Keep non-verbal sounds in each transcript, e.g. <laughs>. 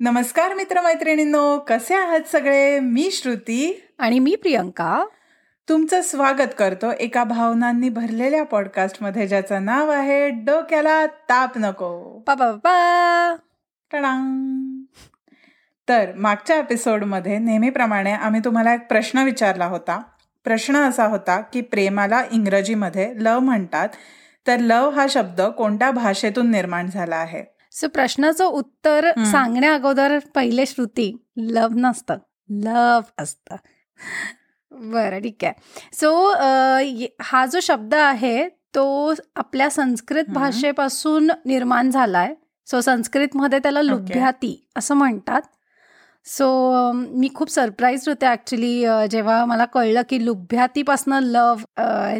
नमस्कार मित्रमैत्रिणींनो कसे आहात सगळे? मी श्रुती. आणि मी प्रियंका. तुमचं स्वागत करतो एका भावनांनी भरलेल्या पॉडकास्टमध्ये ज्याचं नाव आहे डोक्याला ताप नको. पा पा पा टडांग. तर मागच्या एपिसोडमध्ये नेहमीप्रमाणे आम्ही तुम्हाला एक प्रश्न विचारला होता. प्रश्न असा होता की प्रेमाला इंग्रजीमध्ये लव म्हणतात. तर लव हा शब्द कोणत्या भाषेतून निर्माण झाला आहे? सो प्रश्नाचं उत्तर. सांगण्या अगोदर पहिले श्रुती. लव नसतं. लव असतं. बरं ठीक आहे. सो हा जो शब्द आहे तो आपल्या संस्कृत. भाषेपासून निर्माण झालाय. सो संस्कृतमध्ये त्याला लुभ्याती असं म्हणतात. सो मी खूप सरप्राईज होते ॲक्च्युली जेव्हा मला कळलं की लुभ्यातीपासनं लव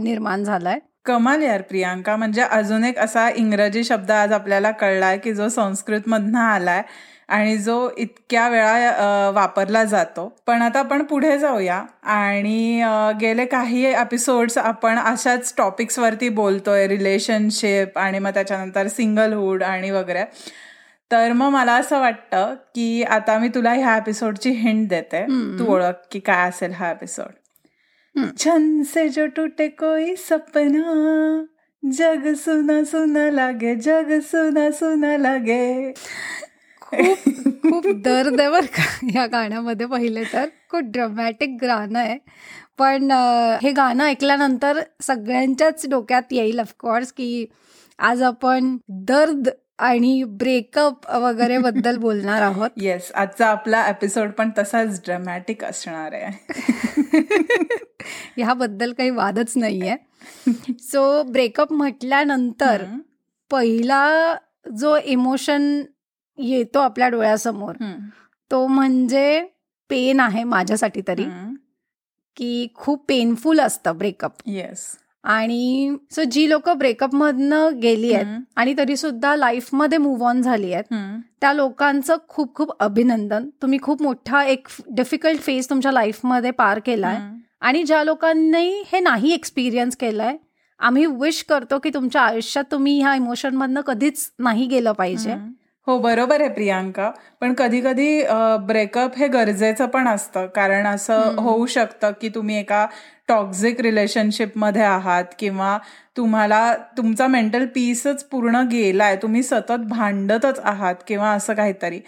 निर्माण झालाय. कमाल यार प्रियांका म्हणजे अजून एक असा इंग्रजी शब्द आज आपल्याला कळलाय की जो संस्कृतमधनं आलाय आणि जो इतक्या वेळा वापरला जातो पण आता आपण पुढे जाऊया आणि गेले काही एपिसोड्स आपण अशाच टॉपिक्सवरती बोलतोय रिलेशनशिप आणि मग त्याच्यानंतर सिंगलहूड आणि वगैरे तर मग मला असं वाटतं की आता मी तुला ह्या एपिसोडची हिंट देते. तू ओळख की काय असेल हा एपिसोड. छन से जो टूटे कोई सपना जग सुना सुना लागे जग सुना सुना लागे. खूप <laughs> दर्द आहे बरं का या गाण्यामध्ये पहिले तर. खूप ड्रमॅटिक गाणं आहे. पण हे गाणं ऐकल्यानंतर सगळ्यांच्याच डोक्यात येईल ऑफकोर्स की आज आपण दर्द आणि ब्रेकअप वगैरे बद्दल <laughs> बोलणार आहोत. येस आजचा आपला एपिसोड पण तसाच ड्रमॅटिक असणार आहे. <laughs> ह्याबद्दल काही वादच नाहीये. सो ब्रेकअप म्हटल्यानंतर पहिला जो इमोशन येतो आपल्या डोळ्यासमोर तो म्हणजे पेन आहे माझ्यासाठी तरी. की खूप पेनफुल असतं ब्रेकअप येस आणि सो जी लोक ब्रेकअपमधनं गेली आहेत आणि तरी सुद्धा लाईफमध्ये मूव्ह ऑन झाली आहेत. त्या लोकांचं खूप खूप अभिनंदन. तुम्ही खूप मोठा एक डिफिकल्ट फेज तुमच्या लाईफमध्ये पार केलाय. आणि ज्या लोकांनी हे नाही एक्सपिरियन्स केलंय आम्ही विश करतो की तुमच्या आयुष्यात तुम्ही ह्या इमोशनमधनं कधीच नाही गेलं पाहिजे. हो बरोबर आहे प्रियांका. पण कधी कधी ब्रेकअप हे गरजेचं पण असतं. कारण असं. होऊ शकतं की तुम्ही एका टॉक्झिक रिलेशनशिपमध्ये आहात किंवा तुम्हाला तुमचा मेंटल पीसच पूर्ण गेलाय तुम्ही सतत भांडतच आहात किंवा असं काहीतरी.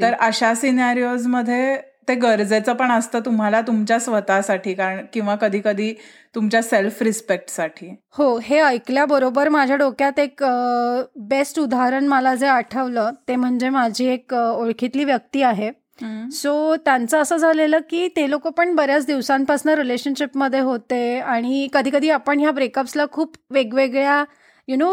तर अशा सिनॅरिओजमध्ये ते गरजेचं पण असतं तुम्हाला तुमच्या स्वतःसाठी कारण किंवा कधी कधी तुमच्या सेल्फ रिस्पेक्टसाठी हो हे ऐकल्याबरोबर माझ्या डोक्यात एक बेस्ट उदाहरण मला जे आठवलं ते म्हणजे माझी एक ओळखीतली व्यक्ती आहे. सो त्यांचं असं झालेलं की ते लोक पण बऱ्याच दिवसांपासून रिलेशनशिपमध्ये होते आणि कधी कधी आपण ह्या ब्रेकअप्सला खूप वेगवेगळ्या यु नो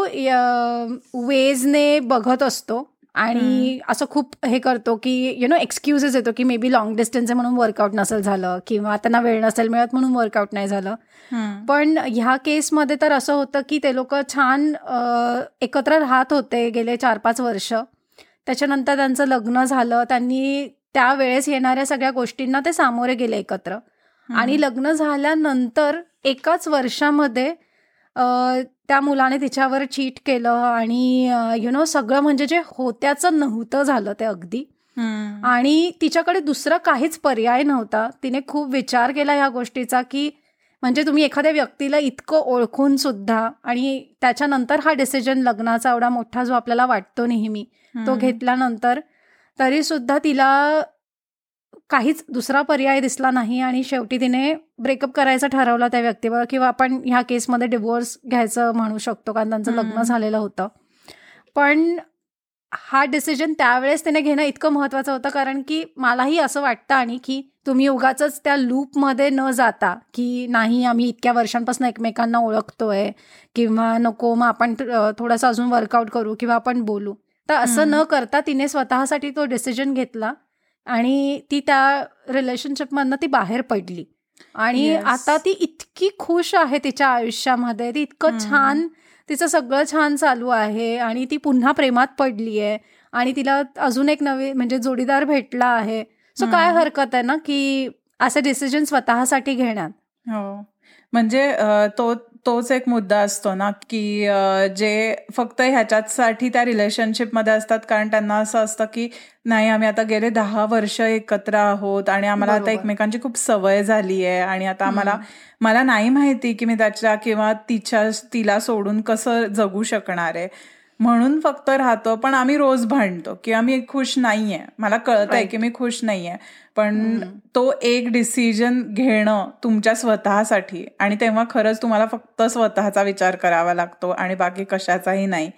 वेजने बघत असतो. आणि असं खूप हे करतो की यु नो एक्सक्युजेस येतो की मे बी लॉंग डिस्टन्स आहे म्हणून वर्कआउट नसेल झालं किंवा त्यांना वेळ नसेल मिळत म्हणून वर्कआउट नाही झालं. पण ह्या केसमध्ये तर असं होतं की ते लोक छान एकत्र राहत होते गेले चार पाच वर्ष. त्याच्यानंतर त्यांचं लग्न झालं. त्यांनी त्यावेळेस येणाऱ्या सगळ्या गोष्टींना ते सामोरे गेले एकत्र. आणि लग्न झाल्यानंतर एकाच वर्षामध्ये त्या मुलाने तिच्यावर चीट केलं आणि यु नो सगळं म्हणजे जे होत्याचं नव्हतं झालं ते अगदी. आणि तिच्याकडे दुसरा काहीच पर्याय नव्हता. तिने खूप विचार केला ह्या गोष्टीचा की म्हणजे तुम्ही एखाद्या व्यक्तीला इतकं ओळखून सुद्धा आणि त्याच्यानंतर हा डिसिजन लग्नाचा एवढा मोठा जो आपल्याला वाटतो नेहमी तो घेतल्यानंतर तरी सुद्धा तिला काहीच दुसरा पर्याय दिसला नाही आणि शेवटी तिने ब्रेकअप करायचं ठरवलं त्या व्यक्तीवर किंवा आपण ह्या केसमध्ये डिवोर्स घ्यायचं म्हणू शकतो कारण त्यांचं लग्न. झालेलं होतं पण हा डिसिजन त्यावेळेस तिने घेणं इतकं महत्वाचं होतं कारण की मलाही असं वाटतं आणि की तुम्ही उगाच त्या लूपमध्ये न जाता की नाही आम्ही इतक्या वर्षांपासून एकमेकांना ओळखतोय किंवा नको मग आपण थोडंसं अजून वर्कआउट करू किंवा आपण बोलू तर असं. न करता तिने स्वतःसाठी तो डिसिजन घेतला आणि ती त्या रिलेशनशिपमधनं ती बाहेर पडली आणि Yes. आता ती इतकी खुश आहे तिच्या आयुष्यामध्ये ती इतकं हम्म. छान तिचं सगळं छान चालू आहे आणि ती पुन्हा प्रेमात पडली आहे आणि तिला अजून एक नवी म्हणजे जोडीदार भेटला आहे सो काय हम्म. हरकत आहे ना की असे डिसिजन स्वतःसाठी घेण्यात हो म्हणजे तो तोच एक मुद्दा असतो ना की जे फक्त ह्याच्यासाठी त्या रिलेशनशिपमध्ये असतात कारण त्यांना असं असतं की नाही आम्ही आता गेले दहा वर्ष एकत्र आहोत आणि आम्हाला आता एकमेकांची खूप सवय झाली आहे आणि आता आम्हाला मला नाही माहिती की मी त्याच्या किंवा तिच्या तिला सोडून कसं जगू शकणार आहे. म्हणून फक्त राहतो पण आम्ही रोज भांडतो की आम्ही खुश नाहीये. मला कळत आहे की मी खुश नाहीये. पण तो एक डिसिजन घेणं तुमच्या स्वतःसाठी. आणि तेव्हा खरंच तुम्हाला फक्त स्वतःचा विचार करावा लागतो आणि बाकी कशाचाही नाही.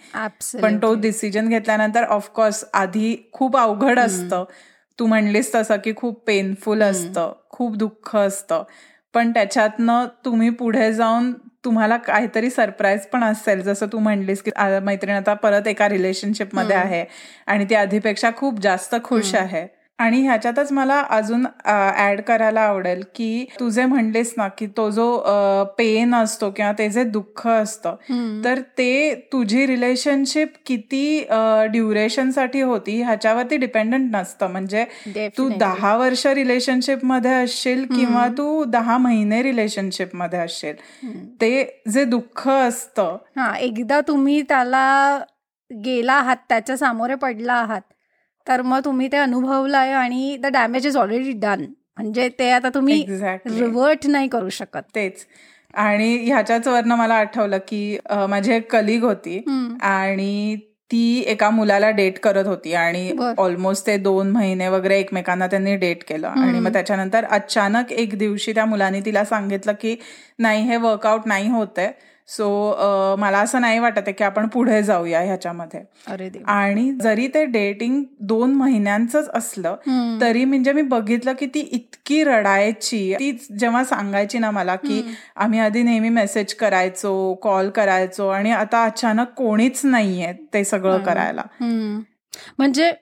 पण तो डिसिजन घेतल्यानंतर ऑफकोर्स आधी खूप अवघड असतं. तू म्हणलीस तसं की खूप पेनफुल असतं खूप दुःख असतं. पण त्याच्यातनं तुम्ही पुढे जाऊन तुम्हाला काहीतरी सरप्राईज पण असेल. जसं तू म्हणलीस की मैत्रीण आता परत एका रिलेशनशिपमध्ये आहे आणि ती आधीपेक्षा खूप जास्त खुश आहे. आणि ह्याच्यातच मला अजून ऍड करायला आवडेल की तू जे म्हणलेस ना की तो जो पेन असतो किंवा ते जे दुःख असतं तर ते तुझी रिलेशनशिप किती ड्युरेशनसाठी होती ह्याच्यावरती डिपेंडंट नसतं. म्हणजे तू दहा वर्ष रिलेशनशिपमध्ये असशील किंवा तू दहा महिने रिलेशनशिपमध्ये असशील. ते जे दुःख असतं. हा एकदा तुम्ही त्याला गेला आहात त्याच्या सामोरे पडला आहात तर मग तुम्ही ते अनुभवलं आहे आणि the damage is already done म्हणजे ते आता तुम्ही रिवर्ट नाही करू शकत. तेच. आणि ह्याच्याच वरनं मला आठवलं की माझी एक कलिग होती आणि ती एका मुलाला डेट करत होती आणि ऑलमोस्ट ते दोन महिने वगैरे एकमेकांना त्यांनी डेट केलं. आणि मग त्याच्यानंतर अचानक एक दिवशी त्या मुलांनी तिला सांगितलं की नाही हे वर्कआउट नाही होतंय. सो मला असं नाही वाटत आहे की आपण पुढे जाऊया ह्याच्यामध्ये. आणि जरी ते डेटिंग दोन महिन्यांच असलं तरी म्हणजे मी बघितलं की ती इतकी रडायची. ती जेव्हा सांगायची ना मला की आम्ही आधी नेहमी मेसेज करायचो कॉल करायचो आणि आता अचानक कोणीच नाहीये ते सगळं करायला. म्हणजे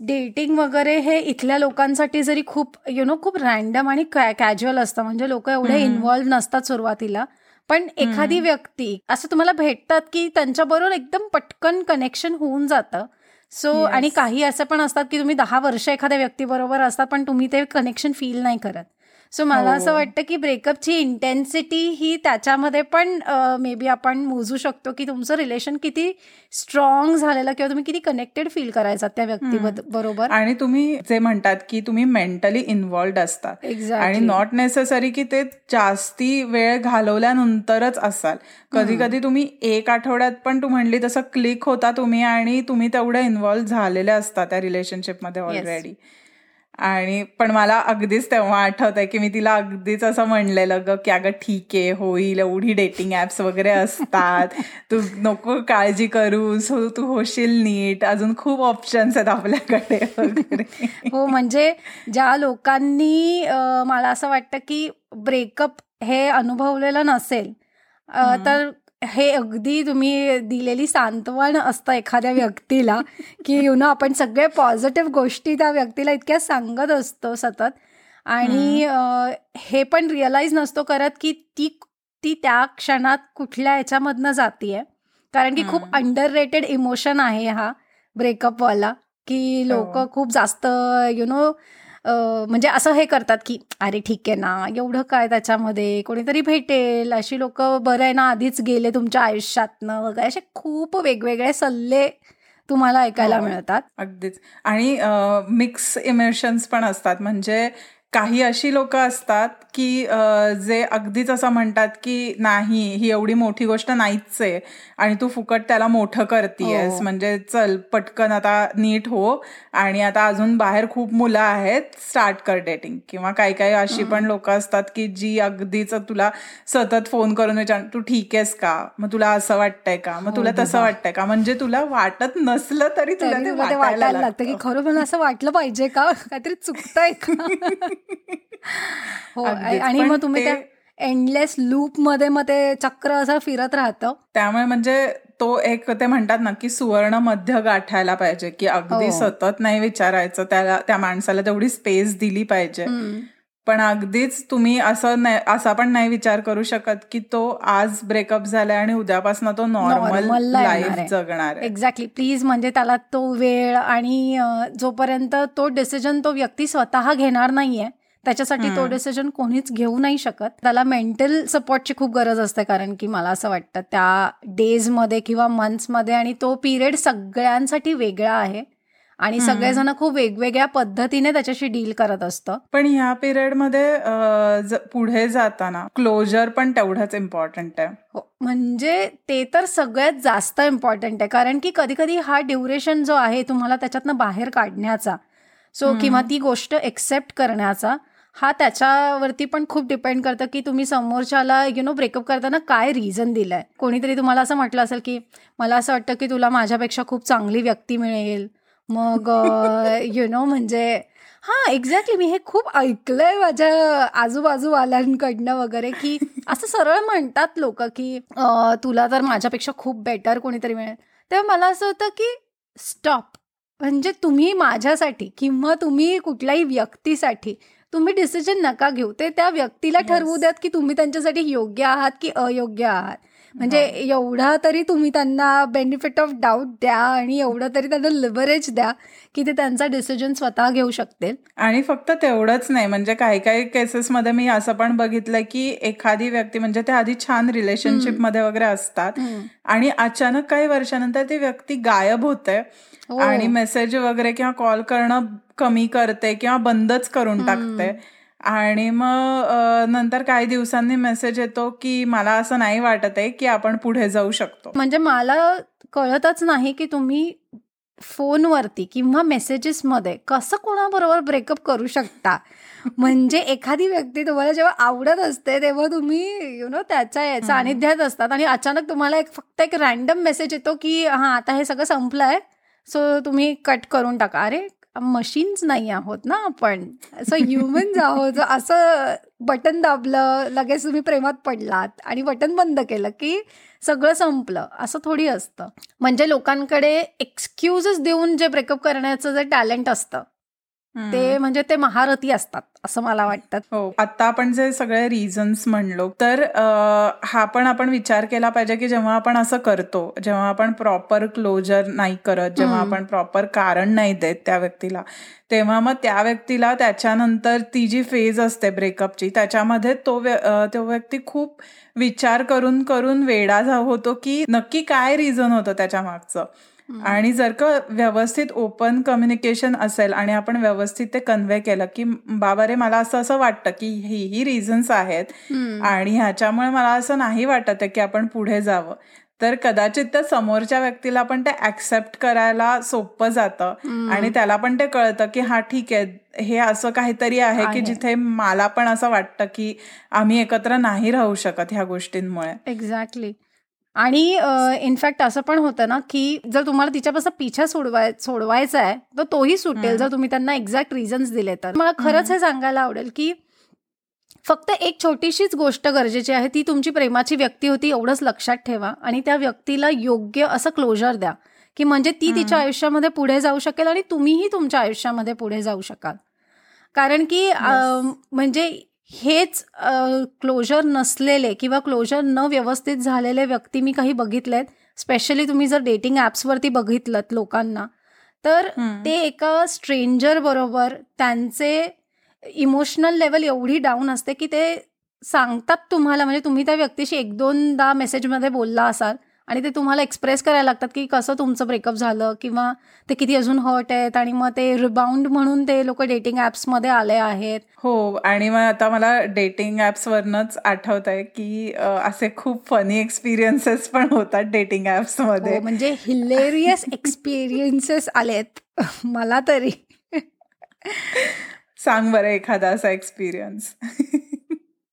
डेटिंग वगैरे हे इथल्या लोकांसाठी जरी खूप यु नो खूप रॅन्डम आणि कॅज्युअल असतं. म्हणजे लोक एवढे इन्व्हॉल्व्ह नसतात सुरुवातीला. पण एखादी व्यक्ती असं तुम्हाला भेटतात की त्यांच्याबरोबर एकदम पटकन कनेक्शन होऊन जातं. सो आणि काही असं पण असतात की तुम्ही दहा वर्ष एखाद्या व्यक्तीबरोबर असतात पण तुम्ही ते कनेक्शन फील नाही करत. सो मला असं हो. वाटतं की ब्रेकअपची इंटेन्सिटी ही त्याच्यामध्ये पण मे बी आपण मोजू शकतो की तुमचं रिलेशन किती स्ट्रॉंग झालेलं किंवा तुम्ही किती कनेक्टेड फील करायचा त्या व्यक्ती बरोबर? आणि तुम्ही जे म्हणतात की तुम्ही मेंटली इन्व्हॉल्ड असतात. आणि नॉट नेसेसरी की ते जास्ती वेळ घालवल्यानंतरच असाल. कधी कधी तुम्ही एक आठवड्यात पण तू म्हणली तसं क्लिक होता तुम्ही आणि तुम्ही तेवढे इन्व्हॉल्व्ह झालेले असतात त्या रिलेशनशिपमध्ये ऑलरेडी आणि पण मला अगदीच तेव्हा आठवत आहे की मी तिला अगदीच असं म्हणलेलं ग की अगं ठीक आहे होईल एवढी डेटिंग ऍप्स वगैरे असतात. <laughs> तू नको काळजी करू सो तू होशील नीट. अजून खूप ऑप्शन्स आहेत आपल्याकडे <laughs> वगैरे. हो म्हणजे ज्या लोकांनी मला असं वाटतं की ब्रेकअप हे अनुभवलेलं नसेल तर हे अगदी तुम्ही दिलेली सांत्वन असतं एखाद्या व्यक्तीला की यु नो आपण सगळे पॉझिटिव्ह गोष्टी त्या व्यक्तीला इतक्या सांगत असतो सतत. आणि हे पण रिअलाइज नसतो करत की ती ती त्या क्षणात कुठल्या ह्याच्यामधनं जातीये. कारण की खूप अंडर रेटेड इमोशन आहे हा ब्रेकअपवाला की लोक हो. खूप जास्त यु नो म्हणजे असं हे करतात की अरे ठीक आहे ना एवढं काय त्याच्यामध्ये? कोणीतरी भेटेल. अशी लोक बरं आहे ना आधीच गेले तुमच्या आयुष्यातनं वगैरे. असे खूप वेगवेगळे सल्ले तुम्हाला ऐकायला हो, मिळतात. अगदीच. आणि मिक्स इमोशन्स पण असतात. म्हणजे काही अशी लोक असतात की जे अगदीच असं म्हणतात की नाही ही एवढी मोठी गोष्ट नाहीच आहे आणि तू फुकट त्याला मोठं करतीयस. हो. म्हणजे चल पटकन आता नीट हो आणि आता अजून बाहेर खूप मुलं आहेत स्टार्ट कर डेटिंग. किंवा काही काही अशी पण लोक असतात की जी अगदीच तुला सतत फोन करून विचार तू ठीक आहेस का? मग तुला असं वाटतंय का? मग तुला हो, तसं वाटतंय का? म्हणजे तुला वाटत नसलं तरी तुला ते वाटायला लागतं की खरं मला असं वाटलं पाहिजे का? <laughs> काहीतरी चुकतंय का? <laughs> हो <laughs> आणि मग तुम्ही त्या एंडलेस लूपमध्ये मग ते चक्र असं फिरत राहतं? त्यामुळे म्हणजे तो एक ते म्हणतात ना की सुवर्ण मध्य गाठायला पाहिजे की अगदी हो. सतत नाही विचारायचं त्याला त्या माणसाला तेवढी स्पेस दिली पाहिजे. पण अगदीच तुम्ही असं नाही असा पण नाही विचार करू शकत की तो आज ब्रेकअप झालाय आणि उद्यापासून तो नॉर्मल लाईफ जगणार एक्झॅक्टली प्लीज म्हणजे त्याला तो वेळ आणि जोपर्यंत तो डिसिजन तो व्यक्ती स्वतः घेणार नाहीये त्याच्यासाठी तो डिसिजन कोणीच घेऊ नाही शकत. त्याला मेंटल सपोर्टची खूप गरज असते कारण की मला असं वाटतं त्या डेजमध्ये किंवा मंथ्समध्ये आणि तो पिरियड सगळ्यांसाठी वेगळा आहे. आणि सगळेजण खूप वेगवेगळ्या पद्धतीने त्याच्याशी डील करत असतं. पण ह्या पिरियडमध्ये पुढे जाताना क्लोजर पण तेवढंच इम्पॉर्टंट आहे. हो म्हणजे ते तर सगळ्यात जास्त इम्पॉर्टंट आहे. कारण की कधी कधी हा ड्युरेशन जो आहे तुम्हाला त्याच्यातनं बाहेर काढण्याचा सो किंवा ती गोष्ट एक्सेप्ट करण्याचा हा त्याच्यावरती पण खूप डिपेंड करतं की तुम्ही समोरच्याला यु नो ब्रेकअप करताना काय रिझन दिलंय? कोणीतरी तुम्हाला असं म्हटलं असेल की मला असं वाटतं की तुला माझ्यापेक्षा खूप चांगली व्यक्ती मिळेल. मग यु नो म्हणजे हा एक्झॅक्टली मी हे खूप ऐकलंय माझ्या आजूबाजूवाल्यांकडनं वगैरे की <laughs> असं सरळ म्हणतात लोक की तुला तर माझ्यापेक्षा खूप बेटर कोणीतरी मिळेल. तेव्हा मला असं होतं की स्टॉप म्हणजे तुम्ही माझ्यासाठी किंवा तुम्ही कुठल्याही व्यक्तीसाठी तुम्ही डिसिजन नका घेऊ. ते त्या व्यक्तीला ठरवू द्यात की तुम्ही त्यांच्यासाठी योग्य आहात की अयोग्य आहात. म्हणजे एवढा तरी तुम्ही त्यांना बेनिफिट ऑफ डाऊट द्या आणि एवढं तरी त्यांना लिव्हरेज द्या की ते त्यांचा डिसिजन स्वतः घेऊ शकतील. आणि फक्त तेवढंच नाही म्हणजे काही काही केसेसमध्ये मी असं पण बघितलं की एखादी व्यक्ती म्हणजे ते आधी छान रिलेशनशिपमध्ये वगैरे असतात आणि अचानक काही वर्षानंतर ती व्यक्ती गायब होते हो. आणि मेसेज वगैरे किंवा कॉल करणं कमी करते किंवा बंदच करून टाकते. आणि मग नंतर काही दिवसांनी मेसेज येतो की मला असं नाही वाटत आहे की आपण पुढे जाऊ शकतो. म्हणजे मला कळतच नाही की तुम्ही फोनवरती किंवा मेसेजेसमध्ये कसं कोणाबरोबर ब्रेकअप करू शकता. <laughs> म्हणजे एखादी व्यक्ती तुम्हाला जेव्हा आवडत असते तेव्हा तुम्ही यु नो त्याच्या सानिध्यात असतात आणि अचानक तुम्हाला एक फक्त एक रॅन्डम मेसेज येतो की हा आता हे सगळं संपलंय सो तुम्ही कट करून टाका. अरे मशीन्स नाही आहोत ना आपण. असं ह्युमन्स आहोत. असं बटन दाबलं लगेच तुम्ही प्रेमात पडलात आणि बटन बंद केलं की सगळं संपलं. असं थोडी असतं. म्हणजे लोकांकडे एक्सक्युजेस देऊन जे ब्रेकअप करण्याचं जे टॅलेंट असतं ते म्हणजे ते महारथी असतात असं मला वाटतं. हो. आता आपण जे सगळे रिझन्स म्हणलो तर हा पण आपण विचार केला पाहिजे की जेव्हा आपण असं करतो जेव्हा आपण प्रॉपर क्लोजर नाही करत जेव्हा आपण प्रॉपर कारण नाही देत त्या व्यक्तीला तेव्हा मग त्या व्यक्तीला त्याच्यानंतर ती जी फेज असते ब्रेकअपची त्याच्यामध्ये तो तो व्यक्ती खूप विचार करून करून वेडा होतो की नक्की काय रिझन होतं त्याच्या मागचं आणि जर का व्यवस्थित ओपन कम्युनिकेशन असेल आणि आपण व्यवस्थित ते कन्वे केलं की बाबा रे मला असं असं वाटतं की ही ही रिझन्स आहेत आणि ह्याच्यामुळे मला असं नाही वाटत आहे की आपण पुढे जावं. तर कदाचित त्या समोरच्या व्यक्तीला पण ते ऍक्सेप्ट करायला सोपं जातं आणि त्याला पण ते कळतं की हा ठीक आहे. हे असं काहीतरी आहे की जिथे मला पण असं वाटतं की आम्ही एकत्र नाही राहू शकत ह्या गोष्टींमुळे. एक्झॅक्टली आणि इनफॅक्ट असं पण होतं ना की जर तुम्हाला तिच्यापासून पिछा सोडवाय सोडवायचा आहे तर तोही सुटेल. जर तुम्ही त्यांना एक्झॅक्ट रिझन्स दिले तर. मला खरंच हे सांगायला आवडेल की फक्त एक छोटीशीच गोष्ट गरजेची आहे. ती तुमची प्रेमाची व्यक्ती होती एवढंच लक्षात ठेवा. आणि त्या व्यक्तीला योग्य असं क्लोजर द्या. की म्हणजे ती तिच्या आयुष्यामध्ये पुढे जाऊ शकेल आणि तुम्हीही तुमच्या आयुष्यामध्ये पुढे जाऊ शकाल. कारण की म्हणजे हेच क्लोजर नसलेले किंवा क्लोजर न व्यवस्थित झालेले व्यक्ती मी काही बघितलेत स्पेशली तुम्ही जर डेटिंग ॲप्सवरती बघितलं लोकांना तर ते एका स्ट्रेंजर बरोबर त्यांचे इमोशनल लेवल एवढी डाऊन असते की ते सांगतात तुम्हाला. म्हणजे तुम्ही त्या व्यक्तीशी एक दोनदा मेसेजमध्ये बोलला असाल आणि ते तुम्हाला एक्सप्रेस करायला लागतात की कसं तुमचं ब्रेकअप झालं किंवा ते किती अजून हर्ट आहेत आणि मग ते रिबाउंड म्हणून ते लोक डेटिंगमध्ये आले आहेत. हो आणि मग आता मला डेटिंग वरनच आठवत आहे की असे खूप फनी एक्सपिरियन्सेस पण होतात डेटिंगमध्ये हो, म्हणजे हिलेरियस एक्सपिरियन्सेस <laughs> आलेत. मला तरी. सांग बरं एखादा असा एक्सपिरियन्स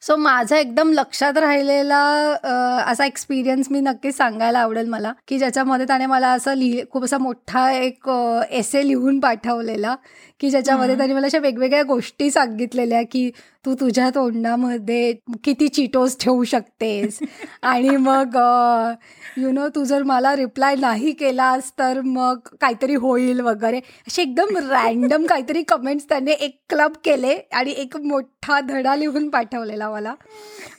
सो माझा एकदम लक्षात राहिलेला असा एक्सपिरियन्स मी नक्कीच सांगायला आवडेल मला की ज्याच्यामध्ये त्याने मला असं लिहि खूप असा मोठा एक एसे लिहून पाठवलेला की ज्याच्यामध्ये त्यांनी मला अशा वेगवेगळ्या गोष्टी सांगितलेल्या की तू तुझ्या तोंडामध्ये किती चिटोस ठेवू शकतेस? <laughs> आणि मग यु नो तू जर मला रिप्लाय नाही केलास तर मग काहीतरी होईल वगैरे. असे एकदम रॅन्डम काहीतरी कमेंट्स त्याने एक क्लब केले आणि एक मोठा धडा लिहून पाठवलेला मला.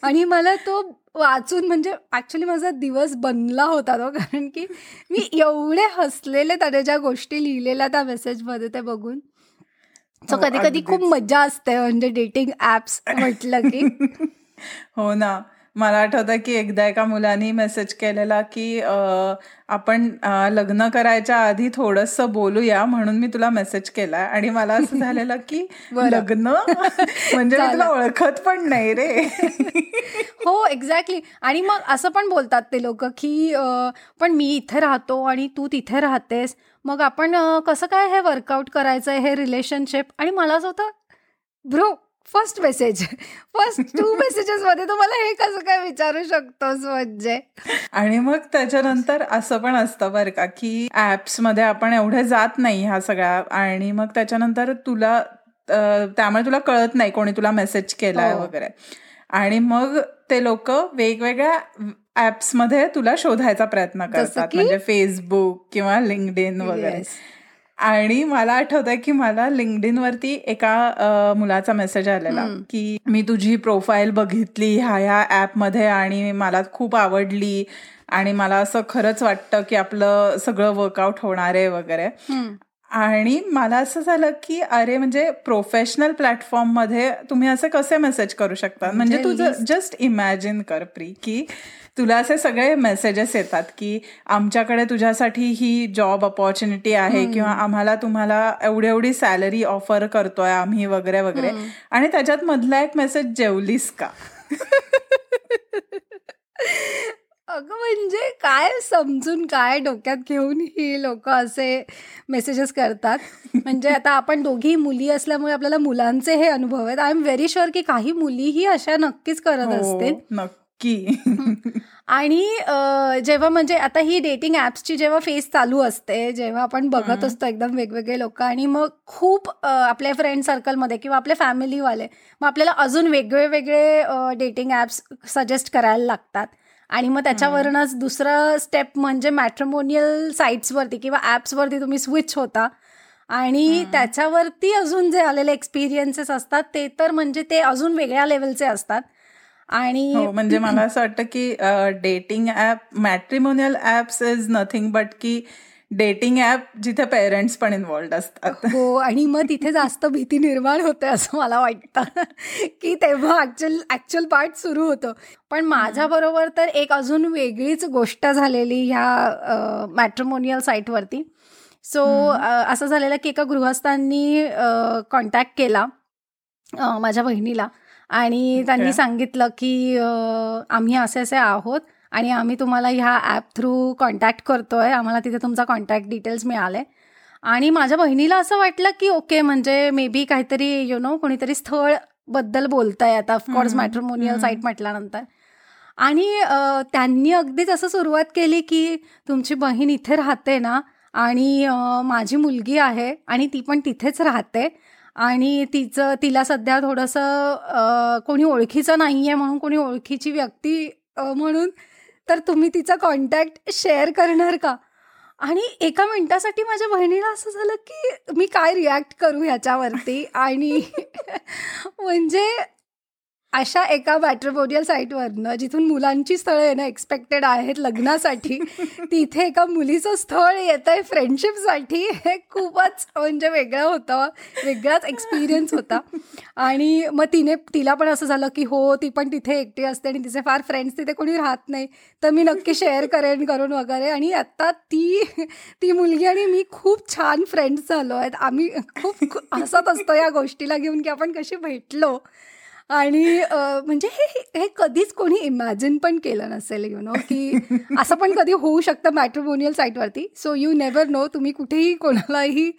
आणि मला तो वाचून म्हणजे ऍक्च्युली माझा दिवस बनला होता तो कारण की मी एवढे हसलेले त्याने ज्या गोष्टी लिहिलेल्या त्या मेसेजमध्ये ते बघून. सो कधी कधी खूप मजा असते म्हणजे डेटिंग ऍप्स म्हटलं की. <laughs> हो ना. मला आठवतं की एकदा एका मुलानी मेसेज केलेला की आपण लग्न करायच्या आधी थोडस बोलूया म्हणून मी तुला मेसेज केलाय. आणि मला असं झालेलं की <laughs> लग्न? <laughs> म्हणजे तुला ओळखत पण नाही रे. <laughs> हो एक्झॅक्टली आणि मग असं पण बोलतात ते लोक की पण मी इथे राहतो आणि तू तिथे राहतेस. मग आपण कसं काय हे वर्कआउट करायचं हे रिलेशनशिप आणि मला असं होतं bro first message first two messages मध्ये तुम्हाला हे कसं काय विचारू शकतोस म्हणजे? आणि मग त्याच्यानंतर असं पण असतं बरं का की ऍप्समध्ये आपण एवढे जात नाही ह्या सगळ्या आणि मग त्याच्यानंतर तुला त्यामुळे तुला कळत नाही कोणी तुला मेसेज केलाय हो. वगैरे. आणि मग ते लोक वेगवेगळ्या ऍप्समध्ये तुला शोधायचा प्रयत्न करतात. म्हणजे फेसबुक किंवा लिंकड इन वगैरे. आणि मला आठवतंय की मला लिंकडिन वरती एका मुलाचा मेसेज आलेला की मी तुझी प्रोफाईल बघितली ह्या ह्या ऍपमध्ये आणि मला खूप आवडली आणि मला असं खरंच वाटतं की आपलं सगळं वर्कआउट होणार आहे वगैरे. आणि मला असं झालं की अरे म्हणजे प्रोफेशनल प्लॅटफॉर्ममध्ये तुम्ही असे कसे मेसेज करू शकता? म्हणजे तुझं जस्ट इमॅजिन कर प्री की तुला असे सगळे मेसेजेस येतात की आमच्याकडे तुझ्यासाठी ही जॉब अपॉर्च्युनिटी आहे किंवा आम्हाला तुम्हाला एवढी एवढी सॅलरी ऑफर करतोय आम्ही वगैरे वगैरे. आणि त्याच्यात मधला एक मेसेज जेवलीस का? <laughs> अगं म्हणजे काय समजून काय डोक्यात घेऊन ही लोक असे मेसेजेस करतात? म्हणजे आता आपण दोघी मुली असल्यामुळे आपल्याला मुलांचे हे अनुभव आहेत. आय एम व्हेरी शुअर की काही मुलीही अशा नक्कीच करत हो, असतील. नक्की. आणि जेव्हा म्हणजे आता ही डेटिंग ऍप्सची जेव्हा फेस चालू असते जेव्हा आपण बघत असतो एकदम वेगवेगळे लोक आणि मग खूप आपल्या फ्रेंड सर्कलमध्ये किंवा आपल्या फॅमिलीवाले मग आपल्याला अजून वेगळे वेगळे डेटिंग ऍप्स सजेस्ट करायला लागतात. आणि मग त्याच्यावरूनच दुसरं स्टेप म्हणजे मॅट्रिमोनियल साईट्सवरती किंवा ॲप्सवरती तुम्ही स्विच होता. आणि त्याच्यावरती अजून जे आलेले एक्सपिरियन्सेस असतात ते तर म्हणजे ते अजून वेगळ्या लेवलचे असतात. आणि हो, म्हणजे मला असं वाटतं की dating app matrimonial apps is nothing but की डेटिंग ऍप जिथे पेरेंट्स पण इन्वॉल्ड असतात. हो आणि मग तिथे जास्त भीती निर्माण होते असं मला वाटतं. की तेव्हा ऍक्च्युअल ऍक्च्युअल पार्ट सुरू होतं. पण माझ्या बरोबर तर एक अजून वेगळीच गोष्ट झालेली ह्या मॅट्रिमोनियल साईटवरती सो असं झालेलं की एका गृहस्थांनी कॉन्टॅक्ट केला माझ्या बहिणीला. आणि त्यांनी सांगितलं की आम्ही असे असे आहोत. आणि आम्ही तुम्हाला ह्या ॲप थ्रू कॉन्टॅक्ट करतोय. आम्हाला तिथे तुमचा कॉन्टॅक्ट डिटेल्स मिळाले. आणि माझ्या बहिणीला असं वाटलं की ओके म्हणजे मे बी काहीतरी यु नो कोणीतरी स्थळबद्दल बोलताय आता. ऑफकोर्स मॅट्रोमोनियल साईट म्हटल्यानंतर. आणि त्यांनी अगदीच असं सुरुवात केली की तुमची बहीण इथे राहते ना आणि माझी मुलगी आहे आणि ती पण तिथेच राहते. आणि तिचं तिला सध्या थोडंसं कोणी ओळखीचं नाही आहे म्हणून कोणी ओळखीची व्यक्ती म्हणून तर तुम्ही तिचा कॉन्टॅक्ट शेअर करणार का? आणि एका मिनिटासाठी माझ्या बहिणीला असं झालं की मी काय रिॲक्ट करू ह्याच्यावरती? आणि <laughs> म्हणजे अशा एका मॅट्रिमोनियल साईटवरनं जिथून मुलांची स्थळं येणं एक्सपेक्टेड आहेत लग्नासाठी <laughs> तिथे एका मुलीचं स्थळ येत आहे फ्रेंडशिपसाठी हे खूपच म्हणजे वेगळं होतं. वेगळाच एक्सपिरियन्स होता. आणि मग तिने तिला पण असं झालं की हो ती पण तिथे एकटी असते आणि तिचे फार फ्रेंड्स तिथे कोणी राहत नाही. तर मी नक्की शेअर करेन करून वगैरे. आणि आता ती ती मुलगी आणि मी खूप छान फ्रेंड्स झालो आहेत. आम्ही खूप हसत असतो या गोष्टीला घेऊन की आपण कशी भेटलो. आणि म्हणजे हे हे कधीच कोणी इमॅजिन पण केलं नसेल यु नो की असं पण कधी होऊ शकतं मॅट्रिमोनियल साईटवरती सो यू नेवर नो तुम्ही कुठेही कोणालाही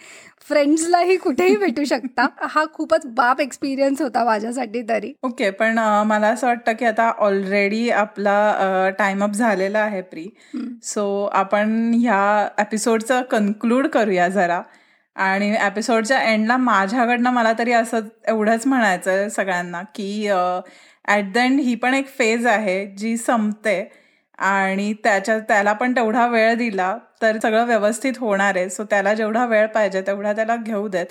फ्रेंड्सलाही कुठेही भेटू शकता. हा खूपच बाप एक्सपिरियन्स होता माझ्यासाठी तरी. ओके पण मला असं वाटतं की आता ऑलरेडी आपला टाइम अप झालेला आहे प्री सो आपण ह्या एपिसोडचं कन्क्लूड करूया जरा. आणि एपिसोडच्या एंडला माझ्याकडनं मला तरी असं एवढंच म्हणायचं आहे सगळ्यांना की ॲट द एंड ही पण एक फेज आहे जी संपते आणि त्याच्या त्याला पण तेवढा वेळ दिला तर सगळं व्यवस्थित होणार आहे. सो त्याला जेवढा वेळ पाहिजे तेवढा त्याला घेऊ देत.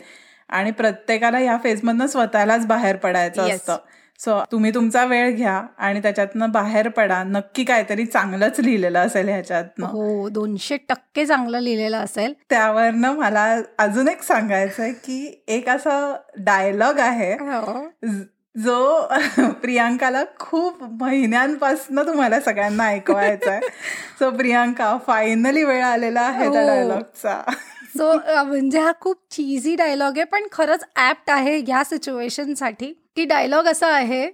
आणि प्रत्येकाला ह्या फेजमधनं स्वतःलाच बाहेर पडायचं असतं. सो तुम्ही तुमचा वेळ घ्या आणि त्याच्यातनं बाहेर पडा. नक्की काहीतरी चांगलंच लिहिलेलं असेल ह्याच्यातनं. हो दोनशे टक्के चांगलं लिहिलेलं असेल. त्यावरनं मला अजून एक सांगायचंय की एक असा डायलॉग आहे. हो. जो <laughs> प्रियांकाला खूप महिन्यांपासून तुम्हाला सगळ्यांना ऐकवायचा आहे सो प्रियांका फायनली वेळ आलेला आहे त्या हो. डायलॉगचा. सो म्हणजे हा खूप चीझी डायलॉग आहे पण खरंच ऍप्ट आहे या सिच्युएशनसाठी की डायलॉग असा आहे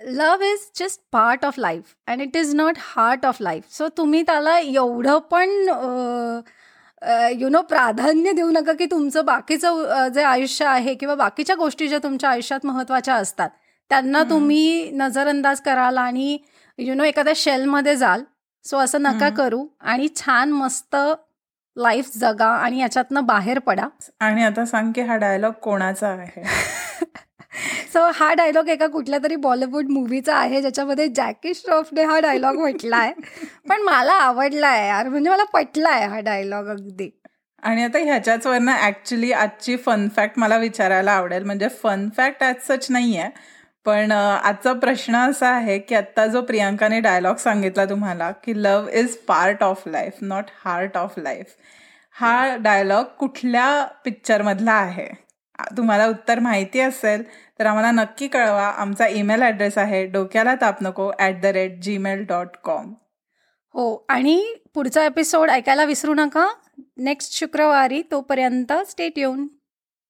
love is just part of life and it is not heart of life so तुम्ही त्याला एवढं पण यु नो प्राधान्य देऊ नका की तुमचं बाकीचं जे आयुष्य आहे किंवा बाकीच्या गोष्टी ज्या तुमच्या आयुष्यात महत्त्वाच्या असतात त्यांना. तुम्ही नजरअंदाज कराल आणि यु नो एखाद्या शेलमध्ये जाल सो असं नका. करू आणि छान मस्त लाईफ जगा आणि याच्यातनं बाहेर पडा आणि आता सांग की हा डायलॉग कोणाचा आहे <laughs> <laughs> सो हा डायलॉग एका कुठल्या तरी बॉलिवूड मूवीचा आहे ज्याच्यामध्ये जॅकी श्रॉफने हा डायलॉग म्हटला आहे पण मला आवडला आहे यार म्हणजे मला पटला आहे हा डायलॉग अगदी. आणि आता ह्याच्याच वरनं ऍक्च्युली आजची फन फॅक्ट मला विचारायला आवडेल. म्हणजे फन फॅक्ट ॲज सच नाही आहे पण आजचा प्रश्न असा आहे की आत्ता जो प्रियांकाने डायलॉग सांगितला तुम्हाला की love is part of life not heart of life हा डायलॉग कुठल्या पिक्चरमधला आहे? तुम्हाला उत्तर माहिती असेल तर आम्हाला नक्की कळवा. आमचा ईमेल ॲड्रेस आहे डोक्याला ताप नको at the rate Gmail dot com. हो आणि पुढचा एपिसोड ऐकायला विसरू नका. नेक्स्ट शुक्रवारी तोपर्यंत स्टेट येऊन